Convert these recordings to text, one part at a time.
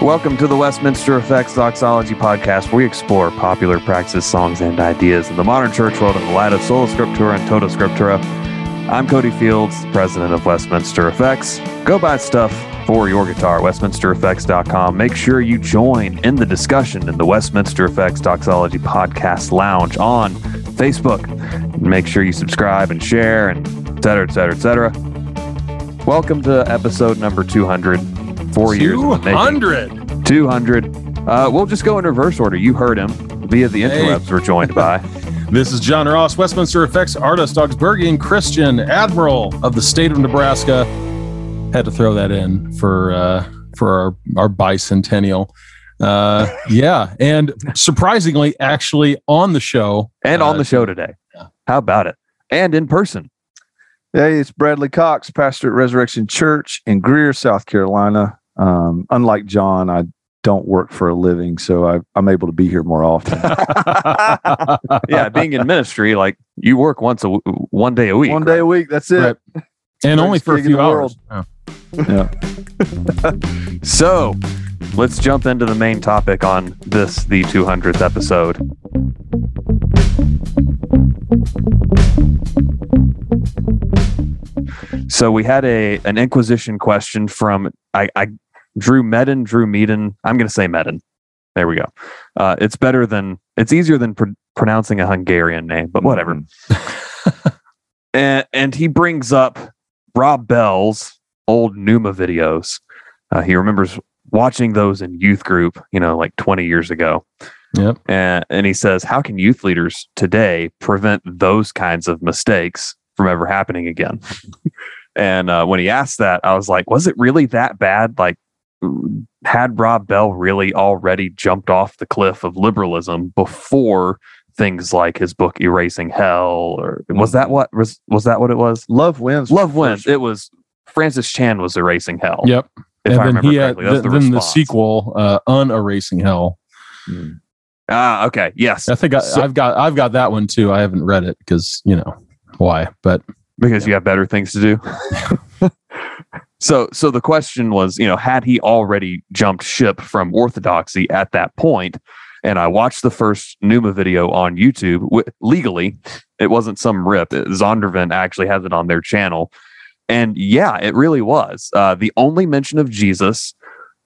Welcome to the Westminster Effects Doxology Podcast, where we explore popular practices, songs, and ideas in the modern church world in the light of Sola Scriptura and Tota Scriptura. I'm Cody Fields, president of Westminster Effects. Go buy stuff for your guitar, westminstereffects.com. Make sure you join in the discussion in the Westminster Effects Doxology Podcast Lounge on Facebook. Make sure you subscribe and share, and et cetera, et cetera, et cetera. Welcome to episode number 200 four years. Two hundred. Two hundred. Uh, we'll just go in reverse order. You heard him via the interwebs. Hey. We're joined by. this is John Ross, Westminster Effects artist, Augsburgian Christian Admiral of the state of Nebraska. Had to throw that in for uh, for our our bicentennial. Uh, yeah, and surprisingly, actually on the show and on the uh, show today. Yeah. How about it? And in person. Hey, it's Bradley Cox, pastor at Resurrection Church in Greer, South Carolina. Um, unlike John, I don't work for a living, so I, am able to be here more often. yeah, being in ministry, like you work once a one day a week. One right? day a week. That's it. Right. And only for a few hours. Oh. Yeah. so let's jump into the main topic on this, the 200th episode. So we had a an Inquisition question from I, I Drew Medin, Drew Meaden. I'm going to say Medin. There we go. Uh, it's better than it's easier than pr- pronouncing a Hungarian name, but whatever. Mm-hmm. and, and he brings up Rob Bell's old Nooma videos. Uh, he remembers watching those in youth group, you know, like 20 years ago. Yep. And, and he says, how can youth leaders today prevent those kinds of mistakes from ever happening again? and uh, when he asked that, I was like, was it really that bad? Like, had Rob Bell really already jumped off the cliff of liberalism before things like his book Erasing Hell or was that what was was that what it was? Love wins. Love wins. It was Francis Chan was erasing hell. Yep. If and I then he had the, the then the sequel, uh, Unerasing Hell. Hmm. Ah, okay. Yes. I think I, so, I've got I've got that one too. I haven't read it because you know why, but because yeah. you have better things to do. So, so the question was, you know, had he already jumped ship from orthodoxy at that point? And I watched the first Nooma video on YouTube w- legally. It wasn't some rip. Zondervan actually has it on their channel. And yeah, it really was. Uh, the only mention of Jesus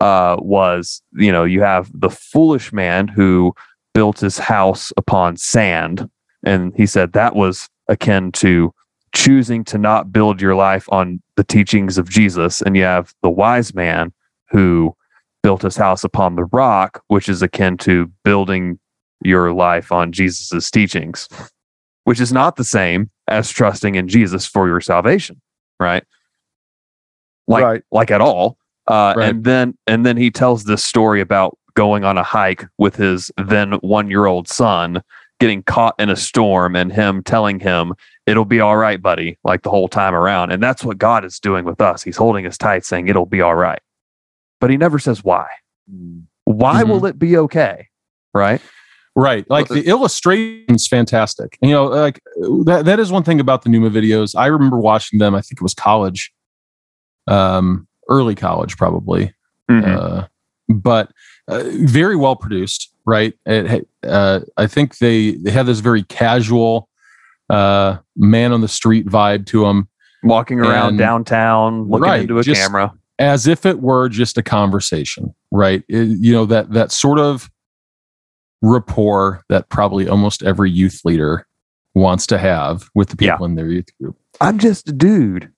uh, was, you know, you have the foolish man who built his house upon sand. And he said that was akin to choosing to not build your life on the teachings of Jesus. And you have the wise man who built his house upon the rock, which is akin to building your life on Jesus's teachings, which is not the same as trusting in Jesus for your salvation, right? Like, right. like at all. Uh, right. And then, and then he tells this story about going on a hike with his then one year old son getting caught in a storm and him telling him it'll be all right buddy like the whole time around and that's what god is doing with us he's holding us tight saying it'll be all right but he never says why why mm-hmm. will it be okay right right like the illustration's fantastic you know like that, that is one thing about the Nooma videos i remember watching them i think it was college um early college probably mm-hmm. uh, but uh, very well produced right? It, uh, I think they they have this very casual uh, man on the street vibe to them, walking around and, downtown, looking right, into a camera, as if it were just a conversation, right? It, you know that that sort of rapport that probably almost every youth leader wants to have with the people yeah. in their youth group. I'm just a dude.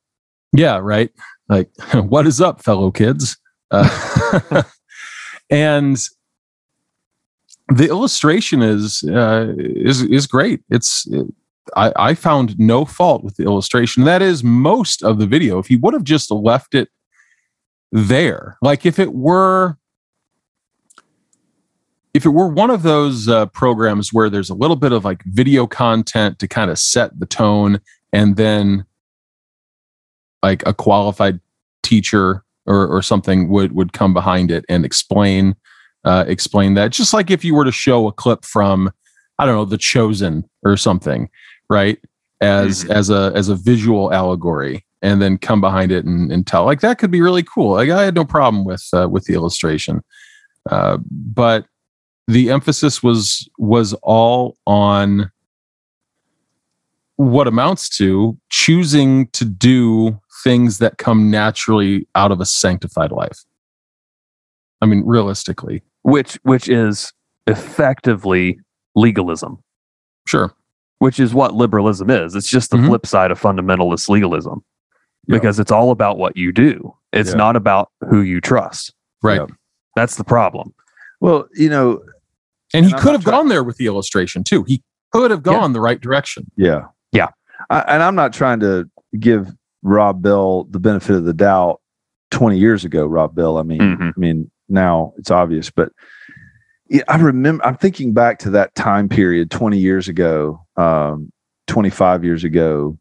Yeah, right. Like, what is up, fellow kids? Uh, and the illustration is uh, is is great. It's it, I, I found no fault with the illustration. That is most of the video. If he would have just left it there, like if it were if it were one of those uh, programs where there's a little bit of like video content to kind of set the tone and then like a qualified teacher or, or something would would come behind it and explain uh, explain that. Just like if you were to show a clip from, I don't know, The Chosen or something, right? As mm-hmm. as a as a visual allegory, and then come behind it and, and tell. Like that could be really cool. Like I had no problem with uh, with the illustration, uh, but the emphasis was was all on what amounts to choosing to do things that come naturally out of a sanctified life. I mean, realistically, which which is effectively legalism. Sure. Which is what liberalism is. It's just the mm-hmm. flip side of fundamentalist legalism. Because it's all about what you do. It's not about who you trust. Right. That's the problem. Well, you know, and, and he I'm could have gone there with the illustration too. He could have gone yeah. the right direction. Yeah. Yeah. I, and I'm not trying to give Rob Bell the benefit of the doubt 20 years ago, Rob Bell. I mean, mm-hmm. I mean, now it's obvious, but yeah, I remember, I'm thinking back to that time period 20 years ago, um, 25 years ago.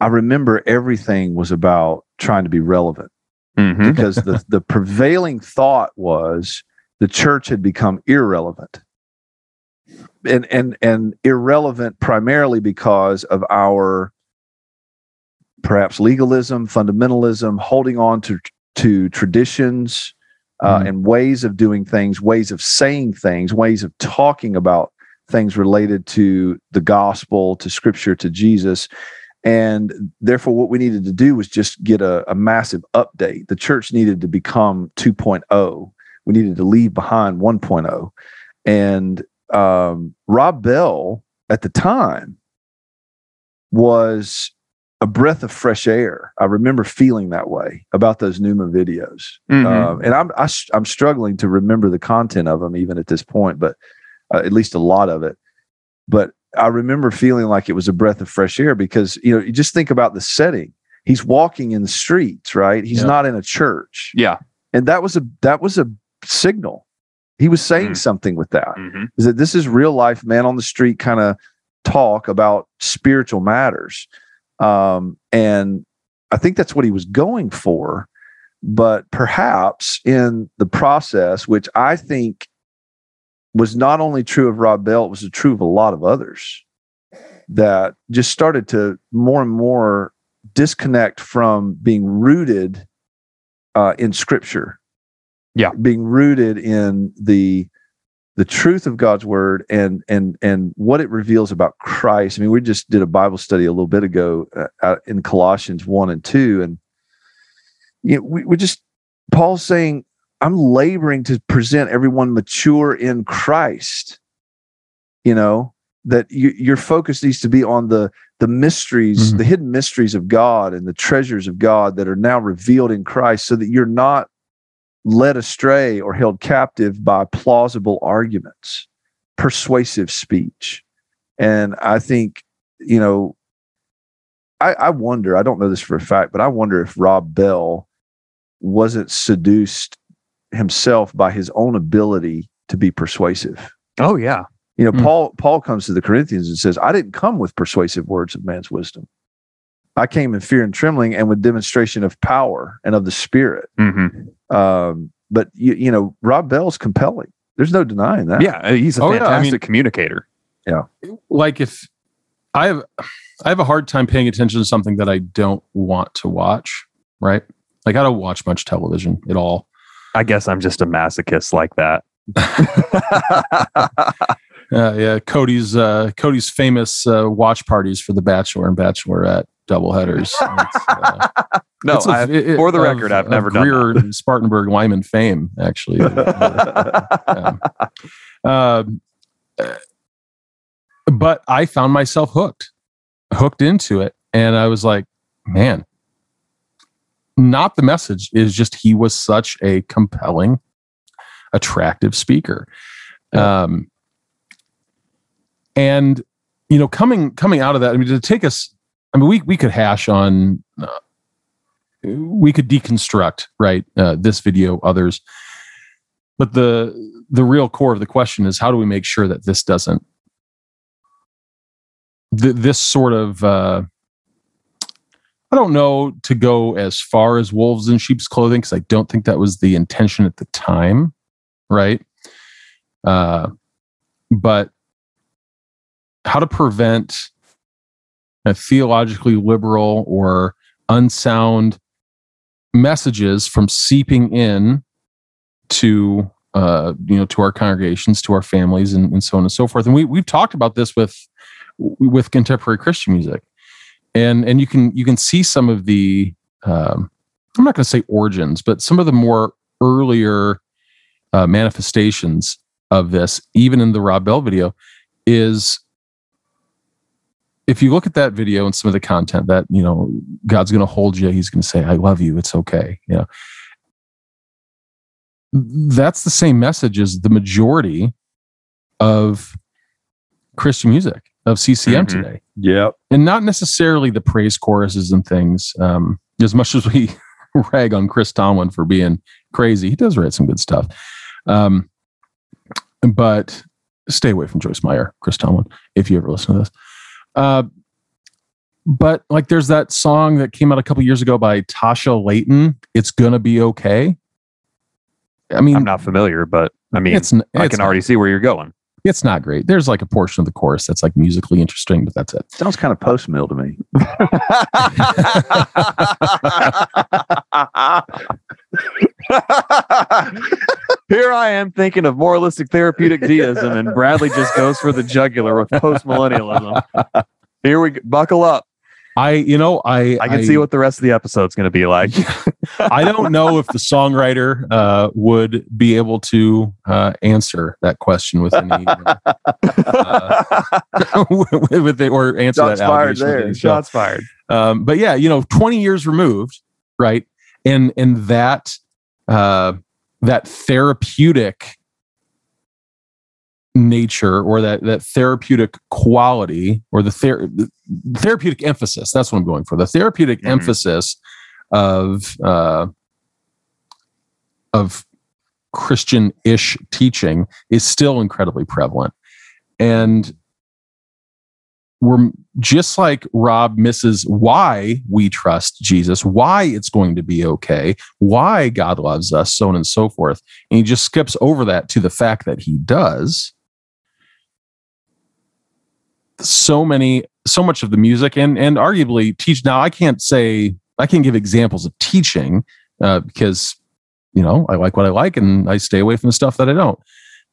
I remember everything was about trying to be relevant mm-hmm. because the, the prevailing thought was the church had become irrelevant. And and and irrelevant primarily because of our perhaps legalism fundamentalism holding on to to traditions uh, mm. and ways of doing things ways of saying things ways of talking about things related to the gospel to scripture to jesus. And therefore what we needed to do was just get a, a massive update. The church needed to become 2.0 we needed to leave behind 1.0 and um, rob bell at the time was a breath of fresh air. I remember feeling that way about those Nooma videos. Mm-hmm. um, and i'm I, am i am struggling to remember the content of them even at this point but uh, at least a lot of it. But i remember feeling like it was a breath of fresh air because you know you just think about the setting. He's walking in the streets right? He's not in a church. Yeah. And that was a that was a signal. He was saying mm-hmm. something with that. Mm-hmm. Is that this is real life man on the street kind of talk about spiritual matters. Um, and I think that's what he was going for. But perhaps in the process, which I think was not only true of Rob Bell, it was true of a lot of others that just started to more and more disconnect from being rooted uh, in scripture yeah being rooted in the the truth of God's word and and and what it reveals about Christ. I mean, we just did a Bible study a little bit ago uh, in Colossians one and two, and you know, we we just Paul's saying, "I'm laboring to present everyone mature in Christ." You know that you, your focus needs to be on the the mysteries, mm-hmm. the hidden mysteries of God and the treasures of God that are now revealed in Christ, so that you're not led astray or held captive by plausible arguments, persuasive speech. And I think, you know, I, I, wonder, I don't know this for a fact, but I wonder if Rob Bell wasn't seduced himself by his own ability to be persuasive. Oh, yeah. You know, mm. Paul Paul comes to the Corinthians and says, I didn't come with persuasive words of man's wisdom. I came in fear and trembling and with demonstration of power and of the spirit. Mm-hmm. Um, but you, you know, Rob Bell's compelling. There's no denying that. Yeah, uh, he's a oh, fantastic yeah. I mean, communicator. Yeah. Like if I have I have a hard time paying attention to something that I don't want to watch, right? Like I don't watch much television at all. I guess I'm just a masochist like that. uh, yeah, Cody's uh, Cody's famous uh, watch parties for The Bachelor and Bachelorette double headers. Uh, no, a, I, it, for the of, record, I've never done that. Spartanburg Lyman fame, actually. yeah. Um, uh, but I found myself hooked, hooked into it, and I was like, man, not the message is just he was such a compelling, attractive speaker. Yeah. Um, and you know, coming coming out of that, I mean, to take us I mean, we we could hash on, uh, we could deconstruct right uh, this video, others, but the the real core of the question is how do we make sure that this doesn't th- this sort of uh, I don't know to go as far as wolves in sheep's clothing because I don't think that was the intention at the time. right? Uh, but how to prevent a theologically liberal or unsound messages from seeping in to uh, you know to our congregations to our families and, and so on and so forth. And we, we've talked about this with with contemporary christian music. And and you can you can see some of the um, i'm not going to say origins but some of the more earlier uh, manifestations of this even in the rob bell video is if you look at that video and some of the content that you know god's going to hold you he's going to say i love you. It's okay you know. That's the same message as the majority of christian music of ccm mm-hmm. today. Yep. And not necessarily the praise choruses and things um, as much as we rag on chris tomlin for being crazy. He does write some good stuff. Um, but stay away from joyce meyer chris tomlin if you ever listen to this uh, but like there's that song that came out a couple years ago by Tasha Layton. It's gonna be okay. I mean, I'm not familiar, but I mean, it's, it's I can already see where you're going. It's not great. There's like a portion of the chorus that's like musically interesting, but that's it. Sounds kind of post mill to me. Here I am thinking of moralistic therapeutic deism, and Bradley just goes for the jugular with post millennialism. Here we go. buckle up. I, you know, I I can I, see what the rest of the episode's going to be like. I don't know if the songwriter uh, would be able to uh, answer that question with any, uh, with it, or answer Shots that fired there. Shots fired. Um, but yeah, you know, twenty years removed, right? And and that uh, that therapeutic nature or that that therapeutic quality or the, ther- the therapeutic emphasis that's what i'm going for the therapeutic mm-hmm. emphasis of uh, of christian-ish teaching is still incredibly prevalent and we're just like Rob misses why we trust Jesus, why it's going to be okay, why God loves us, so on and so forth. And he just skips over that to the fact that he does so many so much of the music and and arguably teach now i can't say i can't give examples of teaching uh, because you know i like what i like and i stay away from the stuff that i don't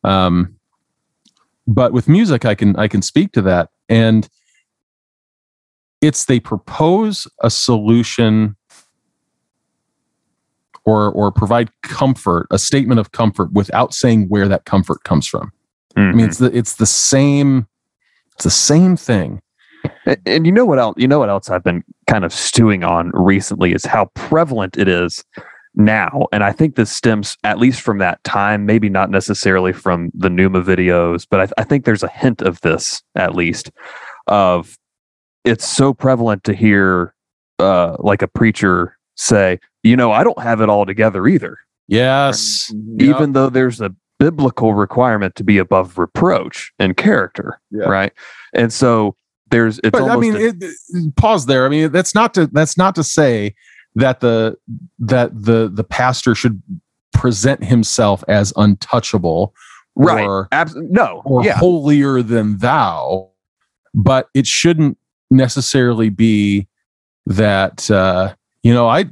um, but with music i can i can speak to that and it's they propose a solution or or provide comfort a statement of comfort without saying where that comfort comes from mm-hmm. i mean mm-hmm. it's the it's the same it's the same thing. And, and you know what else? You know what else I've been kind of stewing on recently is how prevalent it is now. And I think this stems at least from that time, maybe not necessarily from the Nooma videos, but I, I think there's a hint of this at least. Of it's so prevalent to hear uh, like a preacher say, you know, I don't have it all together either. Yes. Even yep. though there's a biblical requirement to be above reproach and character, yeah. right? And so there's it's but, I mean, a, it, pause there. I mean, that's not to that's not to say that the that the the pastor should present himself as untouchable right or, Abs- no or yeah. holier than thou but it shouldn't necessarily be that uh you know i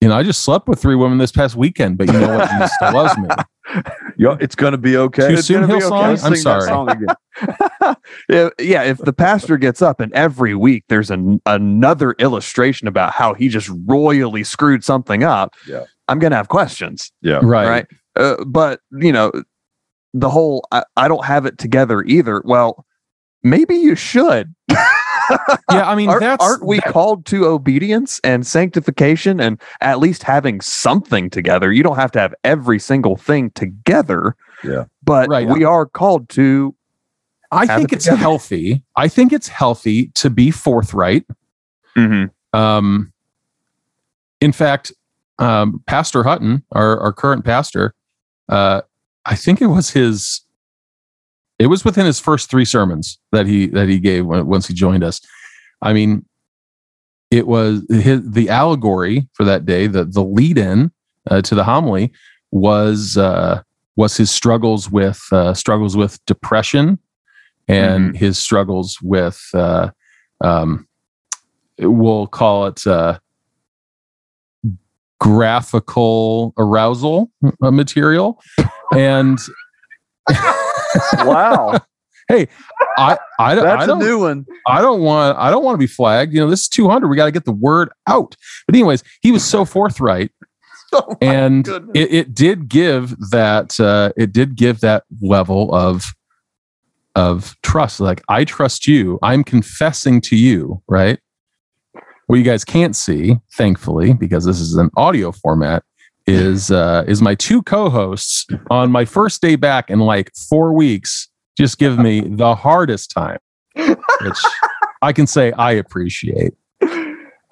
you know i just slept with three women this past weekend but you know what he still loves me Yo, it's going to be okay. Too it's soon, Hillsong? Okay. I'm sorry. Song yeah, yeah, if the pastor gets up and every week there's an, another illustration about how he just royally screwed something up, yeah. I'm going to have questions. Yeah. Right. Right. Uh, but, you know, the whole I, I don't have it together either. Well, maybe you should. yeah, I mean, aren't, aren't we that, called to obedience and sanctification and at least having something together? You don't have to have every single thing together. Yeah, but right. we are called to. I think it it's together. healthy. I think it's healthy to be forthright. Mm-hmm. Um, in fact, um, Pastor Hutton, our, our current pastor, uh, I think it was his it was within his first three sermons that he that he gave once he joined us. I mean, it was his, the allegory for that day. The the lead in uh, to the homily was uh, was his struggles with uh, struggles with depression and mm-hmm. his struggles with uh, um, we'll call it uh, graphical arousal uh, material and wow. Hey i i, That's I don't a new one. I don't want i don't want to be flagged. You know this is 200 we got to get the word out. But anyways he was so forthright. Oh and it, it, did give that uh, it did give that level of of trust. Like i trust you. I'm confessing to you right? What you guys can't see, thankfully, because this is an audio format, is uh, is my two co-hosts on my first day back in like four weeks just give me the hardest time, which I can say I appreciate.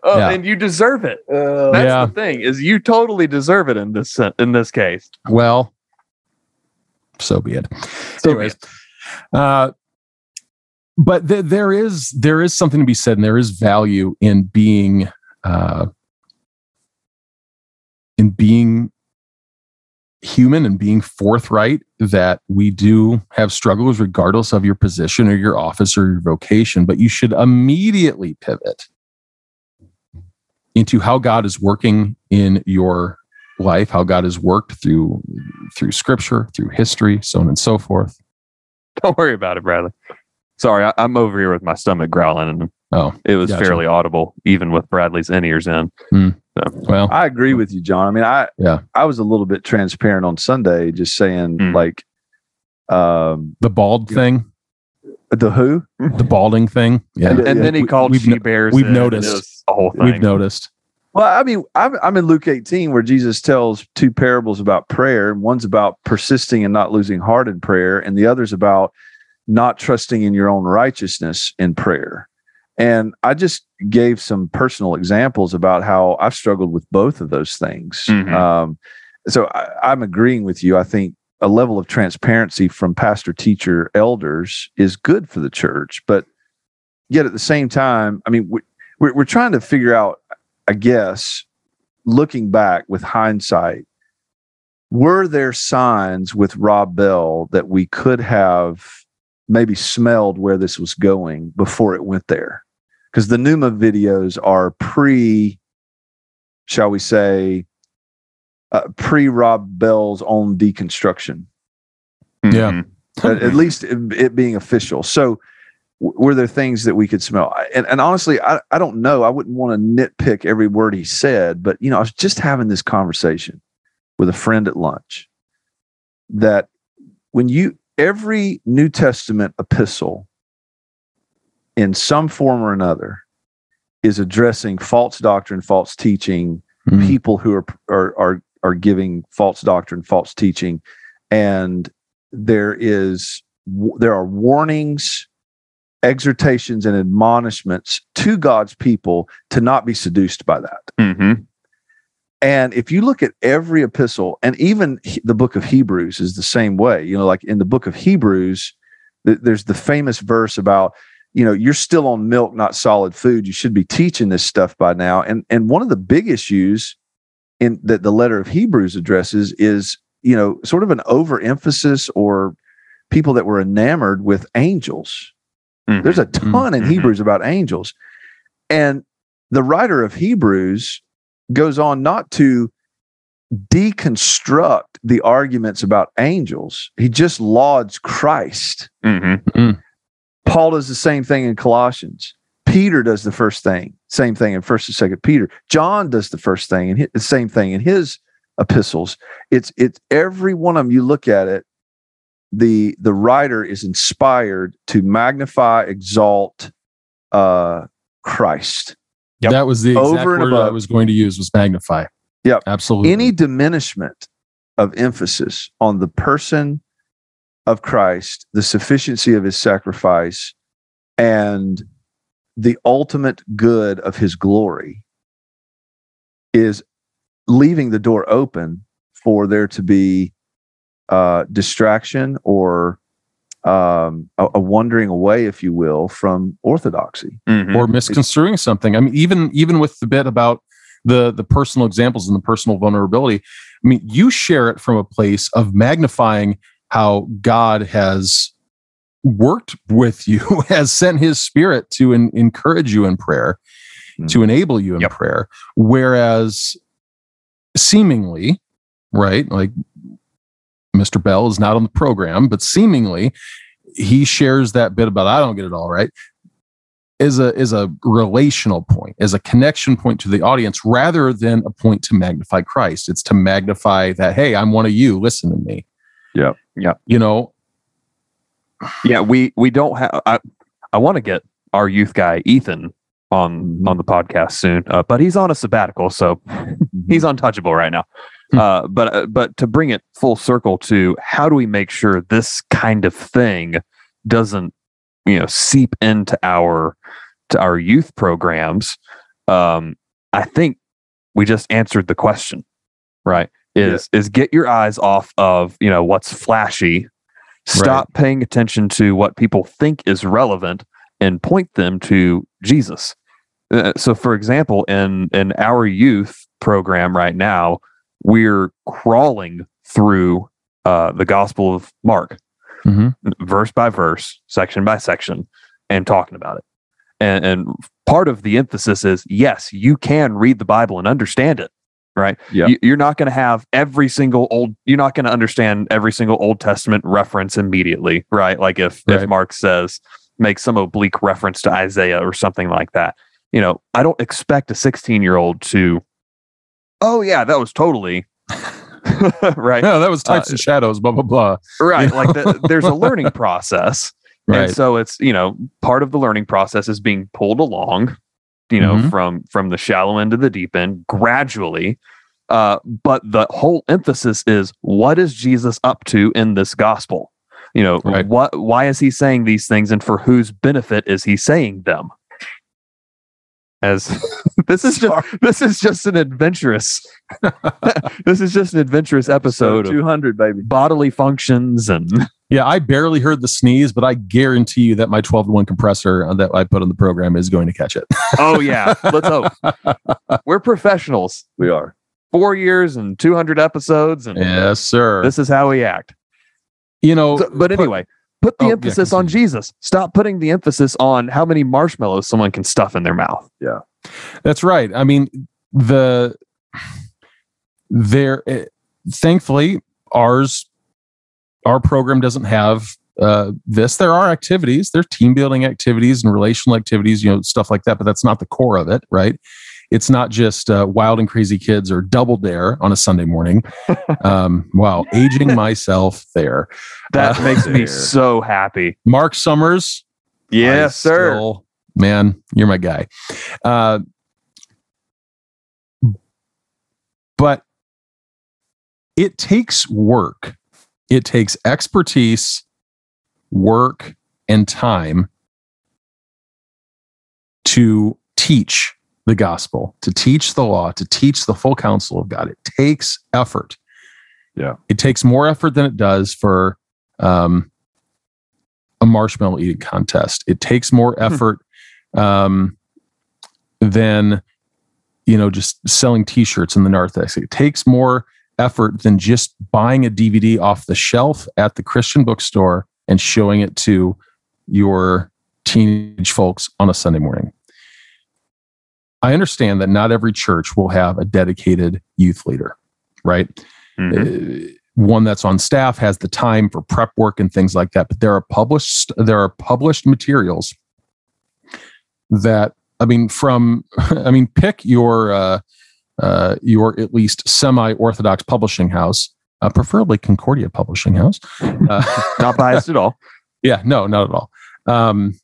Oh, yeah. and you deserve it. Uh, That's yeah. the thing is you totally deserve it in this in this case. Well, so be it. So Anyways, be it. Uh, but th- there is there is something to be said, and there is value in being uh, in being human and being forthright that we do have struggles regardless of your position or your office or your vocation but you should immediately pivot into how god is working in your life how god has worked through through scripture through history so on and so forth. Don't worry about it bradley. Sorry, I, am over here with my stomach growling, and oh, it was gotcha. fairly audible, even with Bradley's in ears in. Mm. So. Well, I agree with you, John. I mean, I yeah, I was a little bit transparent on Sunday, just saying mm. like, um, the bald thing. The who? The balding thing. Yeah, and, and then he called we've, she bears. We've noticed the whole thing. We've noticed. Well, I mean, I'm, I'm in Luke 18 where Jesus tells two parables about prayer. One's about persisting and not losing heart in prayer, and the other's about not trusting in your own righteousness in prayer. And I just gave some personal examples about how I've struggled with both of those things. Mm-hmm. Um, so I, I'm agreeing with you. I think a level of transparency from pastor, teacher, elders is good for the church. But yet at the same time, I mean, we're, we're trying to figure out, I guess, looking back with hindsight, were there signs with Rob Bell that we could have maybe smelled where this was going before it went there. Because the Nooma videos are pre, shall we say, uh, pre Rob Bell's own deconstruction. Yeah. Mm-hmm. at, at, least it, it, being official. So, w- were there things that we could smell? And, and honestly, I, I don't know. I wouldn't want to nitpick every word he said, but you know, I was just having this conversation with a friend at lunch that when you every New Testament epistle, in some form or another, is addressing false doctrine, false teaching, mm-hmm. people who are, are are are giving false doctrine, false teaching, and there is there are warnings, exhortations, and admonishments to God's people to not be seduced by that. Mm-hmm. And if you look at every epistle, and even the book of Hebrews is the same way, you know, like in the book of Hebrews, th- there's the famous verse about, you know, you're still on milk, not solid food. You should be teaching this stuff by now. And and one of the big issues in that the letter of Hebrews addresses is, you know, sort of an overemphasis or people that were enamored with angels. Mm-hmm. There's a ton mm-hmm. in Hebrews about angels. And the writer of Hebrews goes on not to deconstruct the arguments about angels. He just lauds Christ. Mm-hmm. Paul does the same thing in Colossians. Peter does the first thing, same thing in First and Second Peter. John does the first thing and the same thing in his epistles. It's it's every one of them. You look at it. The the writer is inspired to magnify, exalt uh, Christ. Yep. That was the exact Over and word above. I was going to use was magnify. Yep. Absolutely. Any diminishment of emphasis on the person of Christ, the sufficiency of his sacrifice, and the ultimate good of his glory is leaving the door open for there to be uh, distraction or um, a, a, wandering away, if you will, from orthodoxy mm-hmm. or misconstruing something. I mean, even even with the bit about the the personal examples and the personal vulnerability. I mean, you share it from a place of magnifying how God has worked with you, has sent His Spirit to in, encourage you in prayer, mm-hmm. to enable you in yep. prayer. Whereas, seemingly, right, like Mr. Bell is not on the program, but seemingly he shares that bit about I don't get it all right is a is a relational point, is a connection point to the audience rather than a point to magnify Christ. It's to magnify that, hey, I'm one of you, listen to me. Yeah. Yeah. You know. Yeah, we we don't have I I want to get our youth guy Ethan on mm-hmm. on the podcast soon, uh, but he's on a sabbatical, so he's untouchable right now. Hmm. Uh, but uh, but to bring it full circle to how do we make sure this kind of thing doesn't you know seep into our to our youth programs? Um, I think we just answered the question, right? Is yeah. is get your eyes off of you know what's flashy, stop right. paying attention to what people think is relevant, and point them to Jesus. Uh, so, for example, in in our youth program right now, we're crawling through uh, the Gospel of Mark, mm-hmm. verse by verse, section by section, and talking about it. And, and part of the emphasis is yes, you can read the Bible and understand it, right? Yeah. You, are not going to have every single old, you're not going to understand every single Old Testament reference immediately, right? Like if, right. if Mark says, make some oblique reference to Isaiah or something like that. You know, I don't expect a 16 year old to oh yeah, that was totally right. No, that was types uh, and shadows, blah blah blah. Right, like the, there's a learning process, right. and so it's you know part of the learning process is being pulled along, you know, mm-hmm. from from the shallow end to the deep end gradually. Uh, but the whole emphasis is what is Jesus up to in this gospel? You know, right. what why is he saying these things and for whose benefit is he saying them? As this is just this is just an adventurous this is just an adventurous episode 200 baby. bodily functions and yeah i barely heard the sneeze but i guarantee you that my 12 to 1 compressor uh, that i put on the program is going to catch it. Oh yeah. Let's hope. We're professionals. We are. Four years and 200 episodes and yes sir. this is how we act. You know so, but anyway Put the oh, emphasis yeah, on Jesus. Stop putting the emphasis on how many marshmallows someone can stuff in their mouth. Yeah. That's right. I mean, the there uh, thankfully ours our program doesn't have uh, this. There are activities, there's team building activities and relational activities, you know, stuff like that, but that's not the core of it, right? It's not just uh, wild and crazy kids or double dare on a Sunday morning. Um, wow, aging myself there. That uh, makes me so happy. Marc Summers. Yes, sir. Still, man, you're my guy. Uh, but it takes work. It takes expertise, work, and time to teach the gospel, to teach the law, to teach the full counsel of God. It takes effort. Yeah. It takes more effort than it does for um, a marshmallow eating contest. It takes more hmm. effort um, than, you know, just selling t shirts in the narthex. It takes more effort than just buying a DVD off the shelf at the Christian bookstore and showing it to your teenage folks on a Sunday morning. I understand that not every church will have a dedicated youth leader, right? Mm-hmm. Uh, one that's on staff has the time for prep work and things like that. But there are published there are published materials that I mean, from I mean, pick your uh, uh, your at least semi-orthodox publishing house, uh, preferably Concordia Publishing House. Uh, not biased at all. Yeah, no, not at all. Um,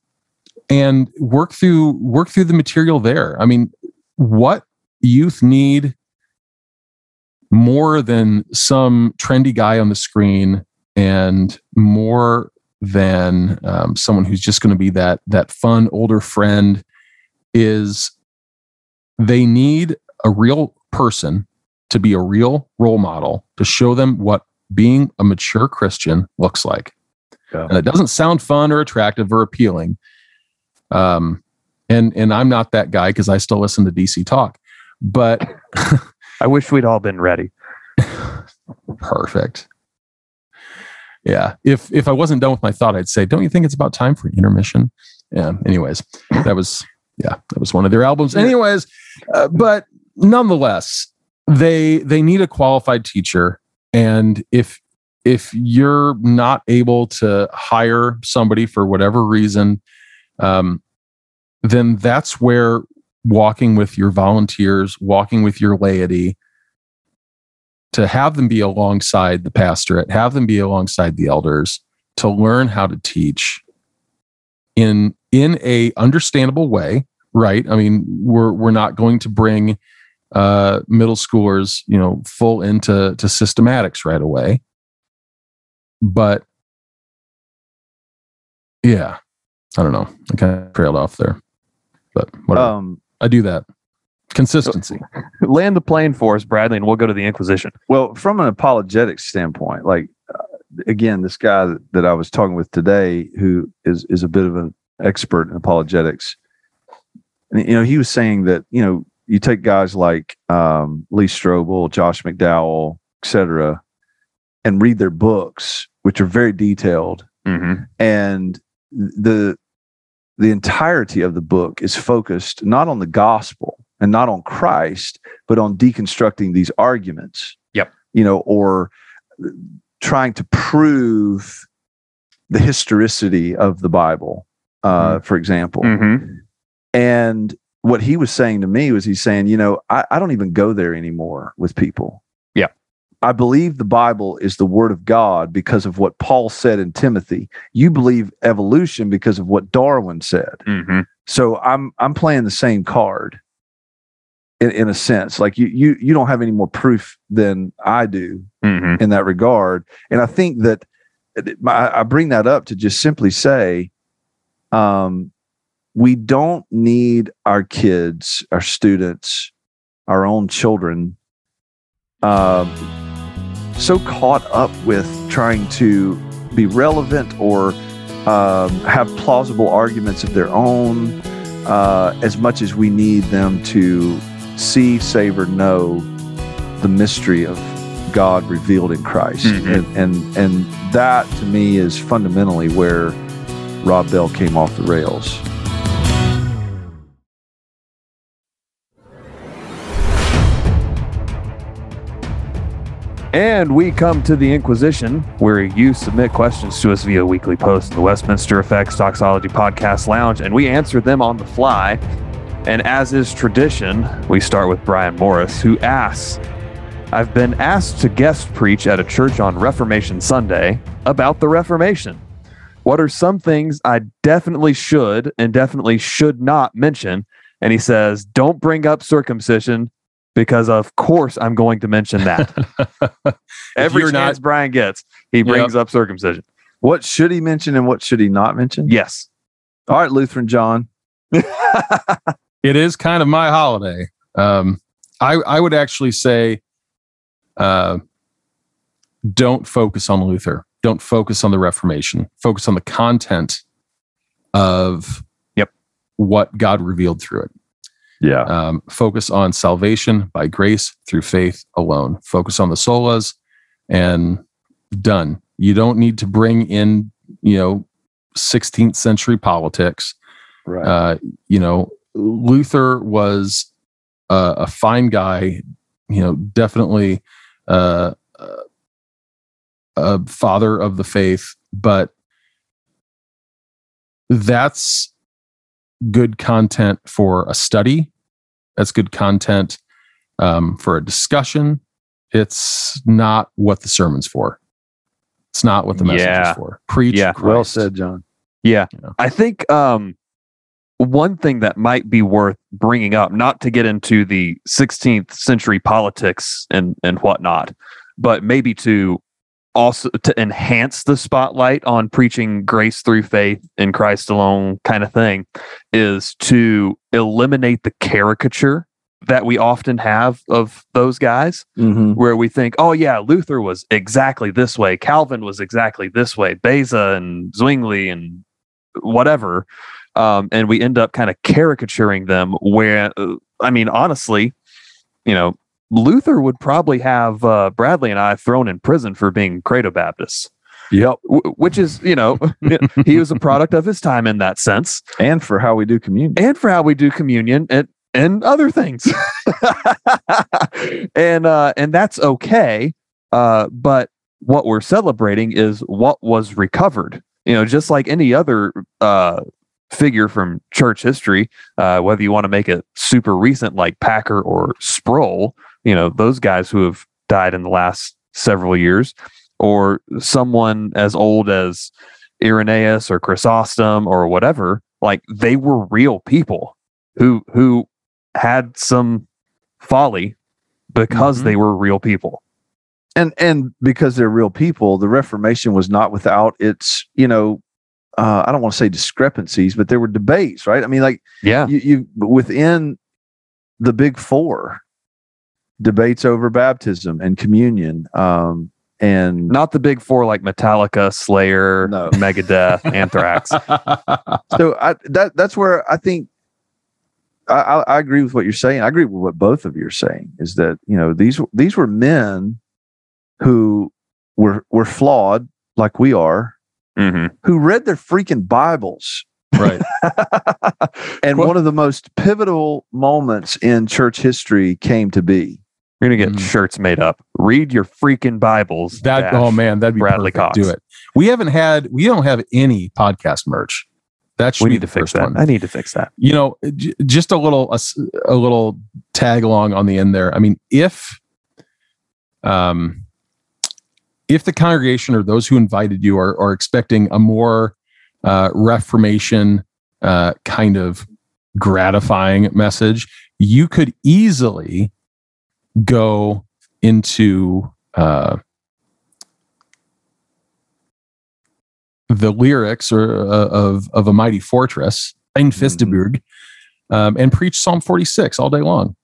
and work through work through the material there. I mean, what youth need more than some trendy guy on the screen and more than um, someone who's just going to be that that fun older friend is they need a real person to be a real role model to show them what being a mature christian looks like yeah. and it doesn't sound fun or attractive or appealing um, and and I'm not that guy because I still listen to DC Talk, But I wish we'd all been ready. Perfect. Yeah. If if I wasn't done with my thought, I'd say, "Don't you think it's about time for an intermission?" Yeah. Anyways, that was yeah, that was one of their albums. Anyways, uh, but nonetheless, they they need a qualified teacher, and if if you're not able to hire somebody for whatever reason, um, then that's where walking with your volunteers, walking with your laity, to have them be alongside the pastorate, have them be alongside the elders, to learn how to teach in in a understandable way, right? I mean, we're we're not going to bring uh, middle schoolers, you know, full into to systematics right away, but yeah, I don't know. I kind of trailed off there, but whatever. Um, I do that. Consistency. Land the plane for us, Bradley, and we'll go to the Inquisition. Well, from an apologetic standpoint, like uh, again, this guy that, that I was talking with today, who is is a bit of an expert in apologetics, and you know, he was saying that you know, you take guys like um, Lee Strobel, Josh McDowell, etc., and read their books, which are very detailed, mm-hmm. and the the entirety of the book is focused not on the gospel and not on Christ, but on deconstructing these arguments. Yep. You know, or trying to prove the historicity of the Bible, uh, mm-hmm. for example. Mm-hmm. And what he was saying to me was he's saying, you know, I, I don't even go there anymore with people. I believe the Bible is the word of God because of what Paul said in Timothy. You believe evolution because of what Darwin said. Mm-hmm. So I'm I'm playing the same card in, in a sense. Like you, you, you don't have any more proof than I do mm-hmm. in that regard. And I think that I bring that up to just simply say, um, we don't need our kids, our students, our own children, um, so caught up with trying to be relevant or um, have plausible arguments of their own, uh, as much as we need them to see, savor, know the mystery of God revealed in Christ. Mm-hmm. And, and and that to me is fundamentally where Rob Bell came off the rails. And we come to the Inquisition, where you submit questions to us via weekly post in the Westminster Effects Doxology Podcast Lounge, and we answer them on the fly. And as is tradition, we start with Brian Morris, who asks I've been asked to guest preach at a church on Reformation Sunday about the Reformation. What are some things I definitely should and definitely should not mention? And he says, Don't bring up circumcision because, of course, I'm going to mention that. Every chance not, Brian gets, he brings yep. up circumcision. What should he mention and what should he not mention? Yes. All right, Lutheran John. it is kind of my holiday. Um, I I would actually say, uh, don't focus on Luther. Don't focus on the Reformation. Focus on the content of yep what God revealed through it. Yeah. Um, focus on salvation by grace through faith alone. Focus on the solas, and done. You don't need to bring in you know 16th century politics. Right. Uh, you know, Luther was uh, a fine guy, you know, definitely uh, a father of the faith, but that's good content for a study. That's good content um, for a discussion. It's not what the sermon's for. It's not what the message yeah. is for. Preach. Yeah. Christ. Well said, John. Yeah. yeah. I think um, one thing that might be worth bringing up, not to get into the 16th century politics and and whatnot, but maybe to also to enhance the spotlight on preaching grace through faith in Christ alone kind of thing, is to eliminate the caricature that we often have of those guys, mm-hmm. where we think, oh yeah, Luther was exactly this way, Calvin was exactly this way, Beza and Zwingli and whatever um, and we end up kind of caricaturing them. Where uh, I mean, honestly, you know, Luther would probably have uh, Bradley and I thrown in prison for being credo Baptists. Yep. W- which is, you know, he was a product of his time in that sense. And for how we do communion. And for how we do communion and, and other things. and uh, and that's okay. Uh, but what we're celebrating is what was recovered. You know, just like any other uh, figure from church history, uh, whether you want to make it super recent like Packer or Sproul, you know, those guys who have died in the last several years, or someone as old as Irenaeus or Chrysostom or whatever, like they were real people who who had some folly because mm-hmm. they were real people. And and because they're real people, the Reformation was not without its, you know, uh, I don't want to say discrepancies, but there were debates, right? I mean, like, yeah, you, you within the big four, debates over baptism and communion, um, and not the big four like Metallica, Slayer, no. Megadeth, Anthrax. so I, that that's where I think I, I, agree with what you're saying. I agree with what both of you are saying. Is that you know these these were men who were were flawed like we are, mm-hmm. who read their freaking Bibles. Right. and well, one of the most pivotal moments in church history came to be. You're gonna get mm-hmm. shirts made up. Read your freaking Bibles. That oh man, that'd be Bradley perfect. Cox. Do it. We haven't had we don't have any podcast merch. That should we need to fix that. One. I need to fix that. You know, j- just a little a, a little tag along on the end there. I mean, if um if the congregation or those who invited you are, are expecting a more uh, Reformation uh, kind of gratifying message, you could easily go into uh, the lyrics or uh, of of a mighty fortress, Ein feste Burg, mm-hmm. um, and preach Psalm 46 all day long.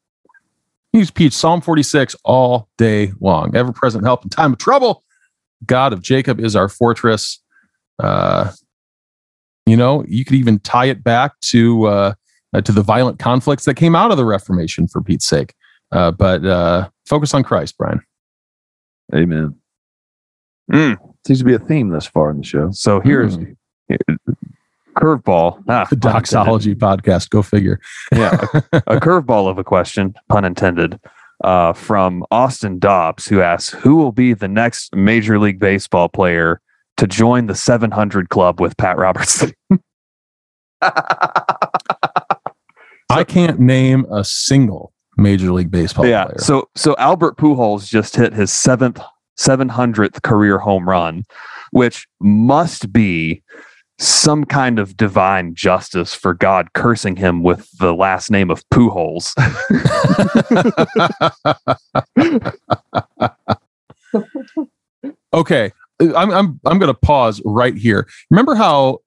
You preach Psalm 46 all day long. Ever present help in time of trouble. God of Jacob is our fortress. Uh, you know, you could even tie it back to uh, uh, to the violent conflicts that came out of the Reformation, for Pete's sake. Uh, but uh, focus on Christ, Brian. Amen. Mm. Seems to be a theme thus far in the show. So here's mm. curveball. Ah, the doxology podcast. Go figure. Yeah, a, a curveball of a question, pun intended uh, from Austin Dobbs, who asks, "Who will be the next Major League Baseball player to join the 700 Club with Pat Robertson?" I can't name a single Major League Baseball yeah, player. So, so Albert Pujols just hit his seventh, 700th career home run, which must be some kind of divine justice for God cursing him with the last name of Pujols. okay, I'm I'm I'm going to pause right here. Remember how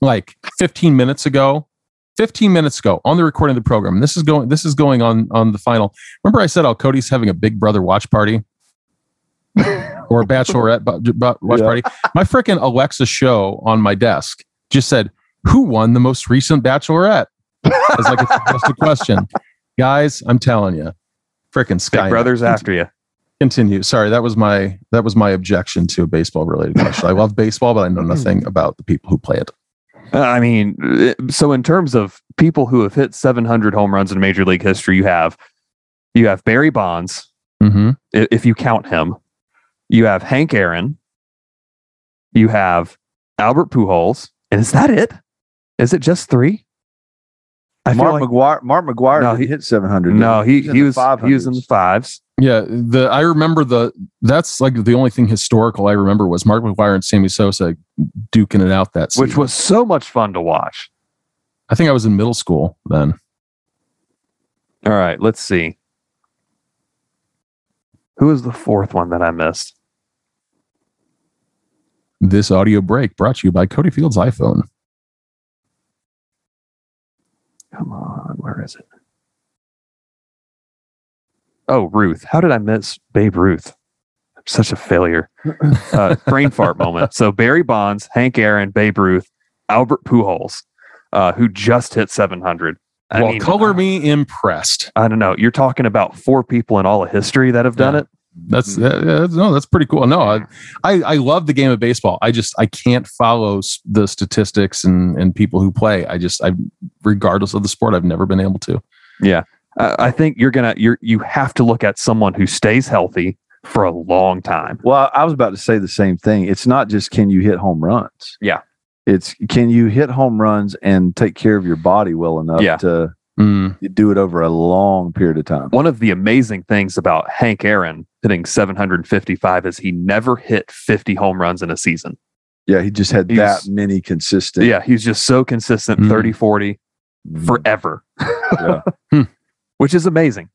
like 15 minutes ago 15 minutes ago on the recording of the program this is going this is going on on the final remember i said how cody's having a big brother watch party or a bachelorette watch yeah. party. My freaking Alexa show on my desk just said, "Who won the most recent bachelorette?" It's like it's just a question, guys. I'm telling you, freaking Sky Brothers after you. Continue. Sorry, that was my that was my objection to a baseball related question. I love baseball, but I know hmm. nothing about the people who play it. I mean, so in terms of people who have hit 700 home runs in Major League history, you have you have Barry Bonds, mm-hmm. if you count him. You have Hank Aaron. You have Albert Pujols. And is that it? Is it just three? I Mark like, McGwire. Mark McGwire no, he hit seven hundred. No, he he was he was in the fives. Yeah, the I remember the that's like the only thing historical I remember was Mark McGwire and Sammy Sosa duking it out that season. which was so much fun to watch. I think I was in middle school then. All right, let's see. Who is the fourth one that I missed? This audio break brought to you by Cody Field's iPhone. Come on, where is it? Oh, Ruth. How did I miss Babe Ruth? I'm such a failure. Uh, brain fart moment. So Barry Bonds, Hank Aaron, Babe Ruth, Albert Pujols, uh, who just hit 700. I well, mean, color me impressed. I don't know. You're talking about four people in all of history that have done yeah. it. That's no, that's pretty cool. No, I, I, I love the game of baseball. I just I can't follow the statistics and and people who play. I just I regardless of the sport, I've never been able to. Yeah, uh, I think you're gonna you're you have to look at someone who stays healthy for a long time. Well, I was about to say the same thing. It's not just can you hit home runs. Yeah, it's can you hit home runs and take care of your body well enough yeah. to Mm. Do it over a long period of time. One of the amazing things about Hank Aaron hitting 755 is he never hit 50 home runs in a season. Yeah, he just had he's, that many consistent. Yeah, he's just so consistent mm. 30, 40 mm. forever, yeah. Which is amazing.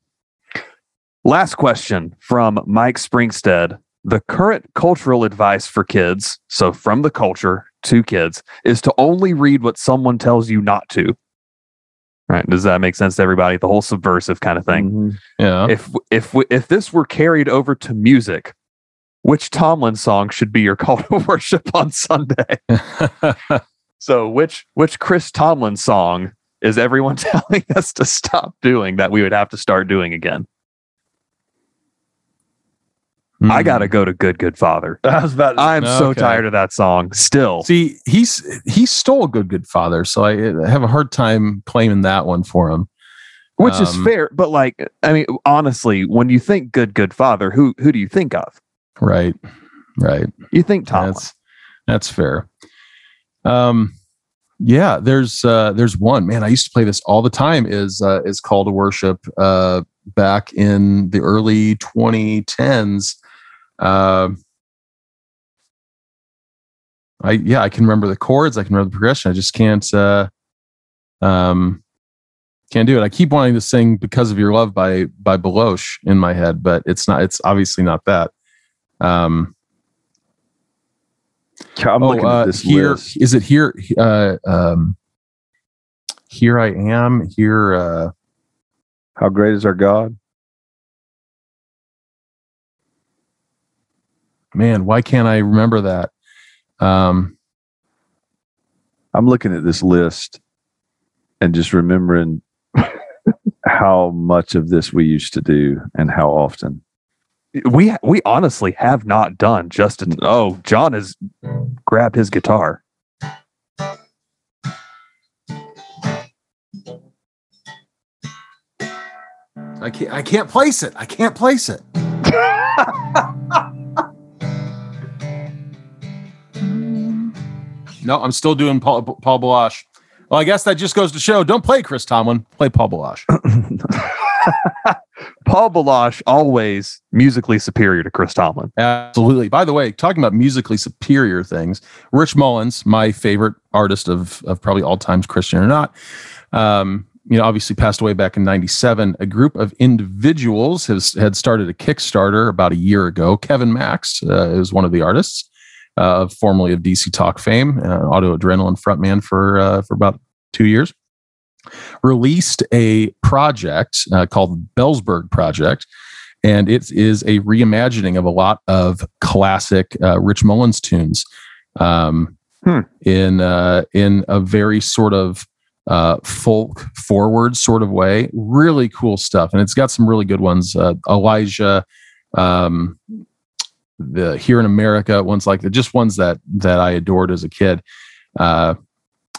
Last question from Mike Springstead. The current cultural advice for kids, so from the culture to kids, is to only read what someone tells you not to. Right? Does that make sense to everybody? The whole subversive kind of thing. Mm-hmm. Yeah. If if if this were carried over to music, which Tomlin song should be your call to worship on Sunday? so which which Chris Tomlin song is everyone telling us to stop doing that we would have to start doing again? Mm. I gotta go to Good Good Father. I was about. To, I'm okay. so tired of that song. Still, see, he's he stole Good Good Father, so I have a hard time claiming that one for him. Which um, is fair, but like, I mean, honestly, when you think Good Good Father, who who do you think of? Right, right. You think Tom? That's, that's fair. Um, yeah. There's uh, there's one man. I used to play this all the time. Is uh, is Call to Worship. Uh, back in the early 2010s uh, I yeah, I can remember the chords. I can remember the progression. I just can't uh, um, can't do it. I keep wanting to sing "Because of Your Love" by by Baloche in my head, but it's not. It's obviously not that. Um, I'm oh, looking uh, at this here. List. Is it here? Uh, um, here I am. Here. Uh, How great is our God? man, why can't I remember that? Um, I'm looking at this list and just remembering how much of this we used to do and how often. We we honestly have not done just an, oh John has grabbed his guitar. I can't I can't place it. I can't place it. No, I'm still doing Paul, Paul Baloche. Well, I guess that just goes to show don't play Chris Tomlin, play Paul Baloche. Paul Baloche always musically superior to Chris Tomlin. Absolutely. By the way, talking about musically superior things, Rich Mullins, my favorite artist of of probably all times, Christian or not, um, you know, obviously passed away back in '97. A group of individuals has had started a Kickstarter about a year ago. Kevin Max uh, is one of the artists uh, formerly of DC Talk fame, uh, Audio Adrenaline frontman for uh, for about two years, released a project uh, called Bellsburg Project, and it is a reimagining of a lot of classic uh, Rich Mullins tunes, um, hmm. in uh, in a very sort of uh, folk forward sort of way. Really cool stuff, and it's got some really good ones. Uh, Elijah, um, the here in America, ones like the just ones that that I adored as a kid. Uh,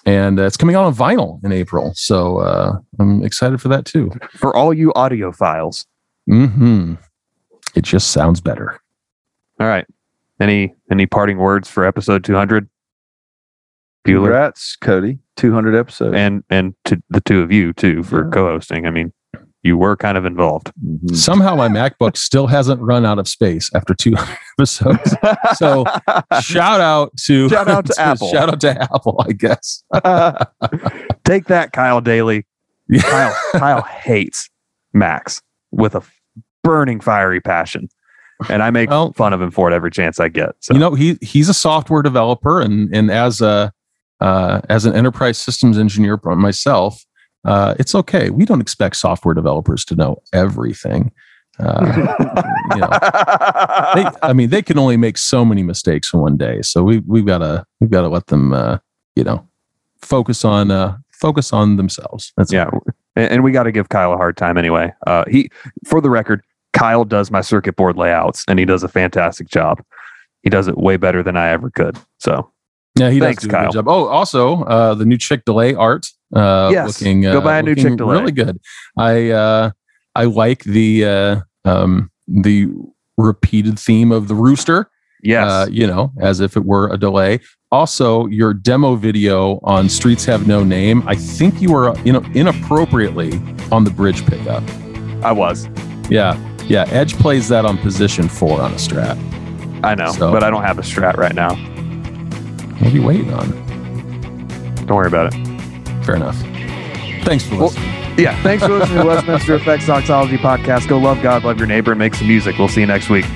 and uh, it's coming out on vinyl in April, so uh, I'm excited for that too. For all you audiophiles, hmm it just sounds better. All right. Any any parting words for episode 200? Bueller? Congrats, Cody. 200 episodes, and and to the two of you too for yeah. co-hosting. I mean, you were kind of involved. Mm-hmm. Somehow my MacBook still hasn't run out of space after two episodes. So shout out to shout out to, to Apple. Shout out to Apple, I guess. Take that, Kyle Daly. Yeah. Kyle, Kyle hates Macs with a burning fiery passion. And I make well, fun of him for it every chance I get. So you know, he he's a software developer and and as a uh, as an enterprise systems engineer myself, uh, it's okay. We don't expect software developers to know everything. Uh, you know, they, I mean, they can only make so many mistakes in one day. So we we've got to we've got to let them, uh, you know, focus on uh, focus on themselves. That's yeah. and, and we got to give Kyle a hard time anyway. Uh, he, for the record, Kyle does my circuit board layouts, and he does a fantastic job. He does it way better than I ever could. So yeah, he Thanks, does do Kyle. a good job. Oh, also uh, the new Chick Delay art. Uh, yes, looking, uh, go buy a new Chick Delay. Really good. I uh, I like the uh, um, the repeated theme of the rooster. Yes, uh, you know, as if it were a delay. Also, your demo video on Streets Have No Name. I think you were, you know, inappropriately on the bridge pickup. I was. Yeah, yeah. Edge plays that on position four on a strat. I know, so, but I don't have a strat right now. What are you waiting on? Don't worry about it. Fair enough. Thanks for listening. Well, yeah, thanks for listening to Westminster Effects Doxology Podcast. Go love God, love your neighbor, and make some music. We'll see you next week.